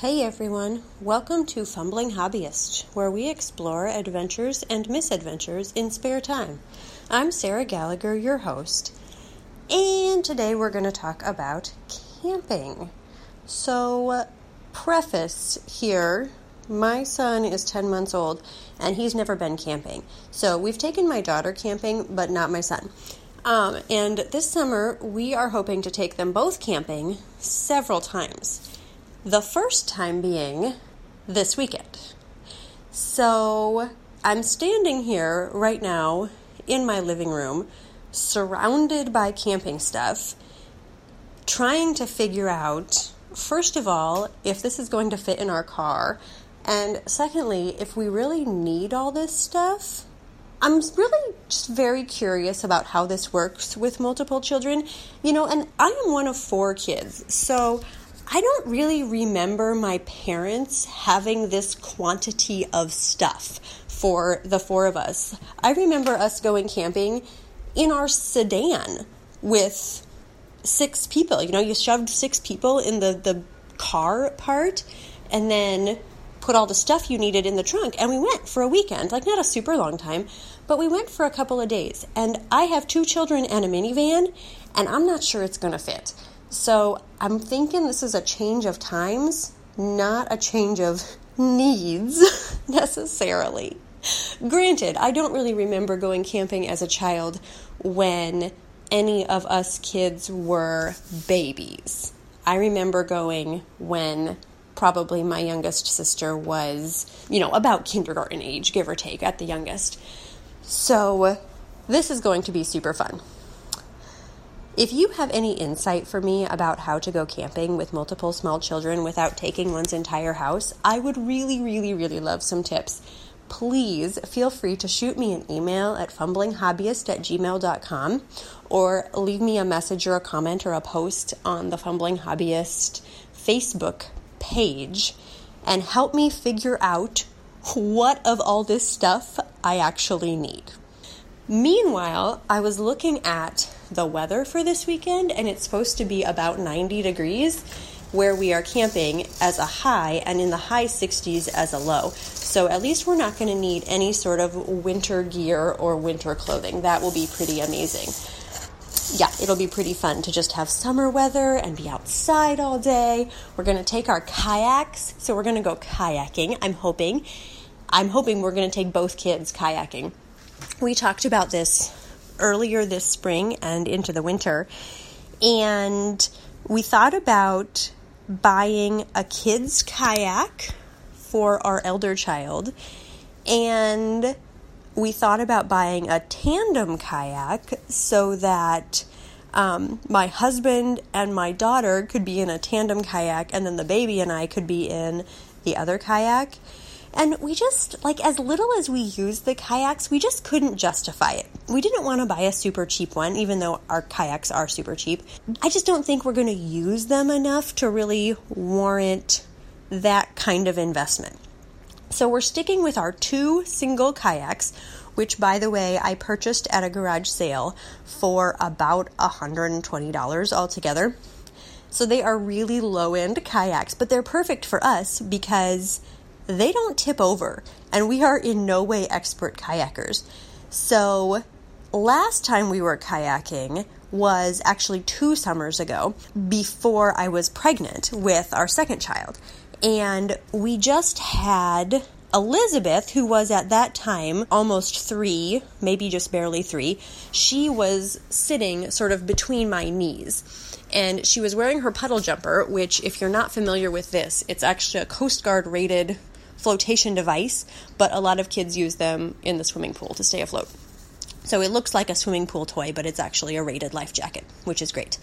Hey everyone, welcome to Fumbling Hobbyist, where we explore adventures and misadventures in spare time. I'm Sarah Gallagher, your host, and today we're going to talk about camping. So, preface here my son is 10 months old and he's never been camping. So, we've taken my daughter camping, but not my son. Um, and this summer, we are hoping to take them both camping several times. The first time being this weekend. So I'm standing here right now in my living room, surrounded by camping stuff, trying to figure out, first of all, if this is going to fit in our car, and secondly, if we really need all this stuff. I'm really just very curious about how this works with multiple children. You know, and I am one of four kids, so I don't really remember my parents having this quantity of stuff for the four of us. I remember us going camping in our sedan with six people. You know, you shoved six people in the, the car part and then put all the stuff you needed in the trunk. And we went for a weekend, like not a super long time, but we went for a couple of days. And I have two children and a minivan, and I'm not sure it's going to fit. So I'm thinking this is a change of times, not a change of needs necessarily. Granted, I don't really remember going camping as a child when any of us kids were babies. I remember going when probably my youngest sister was, you know, about kindergarten age, give or take, at the youngest. So, this is going to be super fun. If you have any insight for me about how to go camping with multiple small children without taking one's entire house, I would really, really, really love some tips. Please feel free to shoot me an email at fumblinghobbyist at gmail.com or leave me a message or a comment or a post on the Fumbling Hobbyist Facebook page and help me figure out what of all this stuff I actually need. Meanwhile, I was looking at the weather for this weekend, and it's supposed to be about 90 degrees where we are camping as a high and in the high 60s as a low. So at least we're not going to need any sort of winter gear or winter clothing. That will be pretty amazing. Yeah, it'll be pretty fun to just have summer weather and be outside all day. We're going to take our kayaks, so we're going to go kayaking. I'm hoping. I'm hoping we're going to take both kids kayaking we talked about this earlier this spring and into the winter, and we thought about buying a kid's kayak for our elder child, and we thought about buying a tandem kayak so that um, my husband and my daughter could be in a tandem kayak, and then the baby and I could be in the other kayak. And we just, like, as little as we used the kayaks, we just couldn't justify it. We didn't want to buy a super cheap one, even though our kayaks are super cheap. I just don't think we're going to use them enough to really warrant that kind of investment. So we're sticking with our two single kayaks, which, by the way, I purchased at a garage sale for about $120 altogether. So they are really low end kayaks, but they're perfect for us because they don't tip over, and we are in no way expert kayakers. So, last time we were kayaking was actually two summers ago before I was pregnant with our second child. And we just had Elizabeth, who was at that time almost three, maybe just barely three, she was sitting sort of between my knees. And she was wearing her puddle jumper, which, if you're not familiar with this, it's actually a Coast Guard rated flotation device, but a lot of kids use them in the swimming pool to stay afloat. So it looks like a swimming pool toy, but it's actually a rated life jacket, which is great.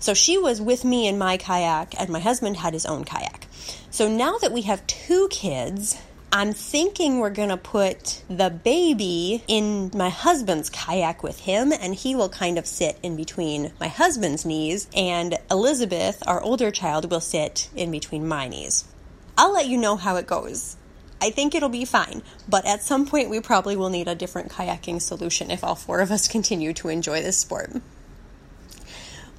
So she was with me in my kayak, and my husband had his own kayak. So now that we have two kids, I'm thinking we're going to put the baby in my husband's kayak with him, and he will kind of sit in between my husband's knees, and Elizabeth, our older child, will sit in between my knees. I'll let you know how it goes. I think it'll be fine, but at some point we probably will need a different kayaking solution if all four of us continue to enjoy this sport.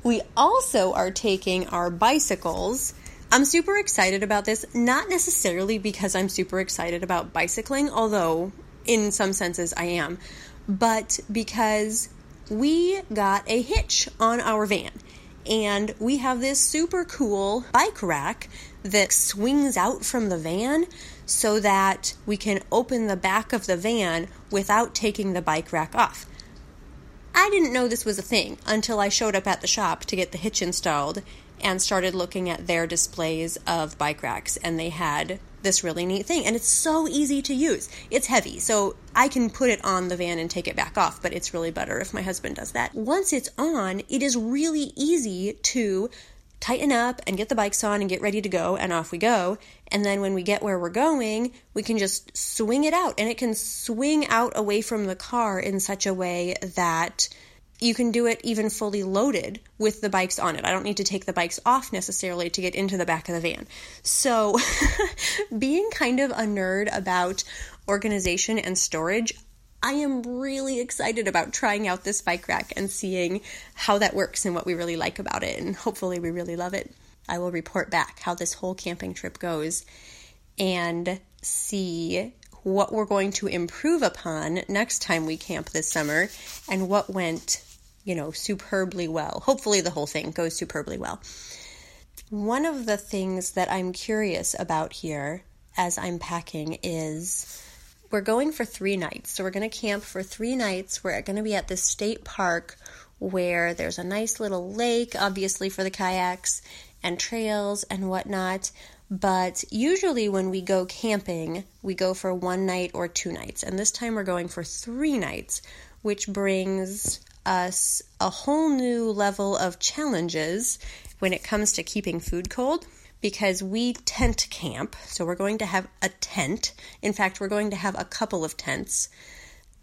We also are taking our bicycles I'm super excited about this, not necessarily because I'm super excited about bicycling, although in some senses I am, but because we got a hitch on our van. And we have this super cool bike rack that swings out from the van so that we can open the back of the van without taking the bike rack off. I didn't know this was a thing until I showed up at the shop to get the hitch installed and started looking at their displays of bike racks, and they had this really neat thing. And it's so easy to use. It's heavy, so I can put it on the van and take it back off, but it's really better if my husband does that. Once it's on, it is really easy to tighten up and get the bikes on and get ready to go, and off we go. And then when we get where we're going, we can just swing it out, and it can swing out away from the car in such a way that you can do it even fully loaded with the bikes on it. I don't need to take the bikes off necessarily to get into the back of the van. So, being kind of a nerd about organization and storage, I am really excited about trying out this bike rack and seeing how that works and what we really like about it. And hopefully, we really love it. I will report back how this whole camping trip goes and see what we're going to improve upon next time we camp this summer and what went you know, superbly well. Hopefully, the whole thing goes superbly well. One of the things that I'm curious about here as I'm packing is we're going for three nights. So, we're going to camp for three nights. We're going to be at this state park where there's a nice little lake, obviously, for the kayaks and trails and whatnot. But usually, when we go camping, we go for one night or two nights. And this time, we're going for three nights, which brings us a whole new level of challenges when it comes to keeping food cold because we tent camp. So we're going to have a tent. In fact, we're going to have a couple of tents.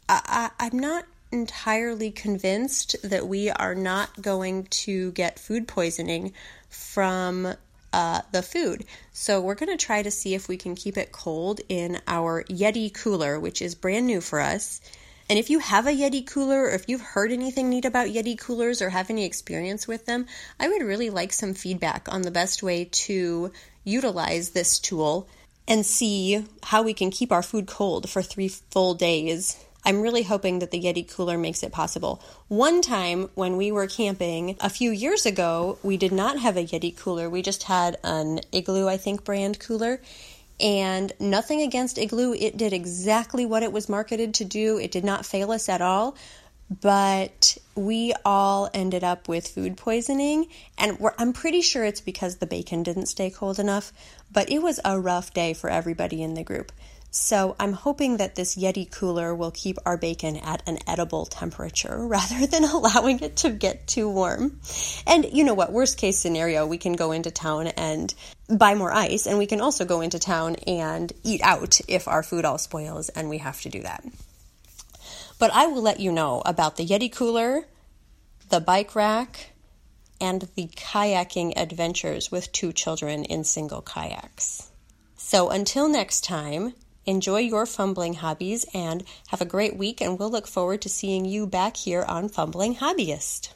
I, am not entirely convinced that we are not going to get food poisoning from uh, the food. So we're going to try to see if we can keep it cold in our Yeti cooler, which is brand new for us. And if you have a Yeti cooler or if you've heard anything neat about Yeti coolers or have any experience with them, I would really like some feedback on the best way to utilize this tool and see how we can keep our food cold for three full days. I'm really hoping that the Yeti cooler makes it possible. One time when we were camping a few years ago, we did not have a Yeti cooler. We just had an Igloo, I think, brand cooler and nothing against Igloo. It did exactly what it was marketed to do. It did not fail us at all. But we all ended up with food poisoning, and I'm pretty sure it's because the bacon didn't stay cold enough. But it was a rough day for everybody in the group. So I'm hoping that this Yeti cooler will keep our bacon at an edible temperature rather than allowing it to get too warm. And you know what? Worst case scenario, we can go into town and buy more ice, and we can also go into town and eat out if our food all spoils and we have to do that. But I will let you know about the Yeti cooler, the bike rack, and the kayaking adventures with two children in single kayaks. So until next time, Enjoy your fumbling hobbies and have a great week, and we'll look forward to seeing you back here on Fumbling Hobbyist.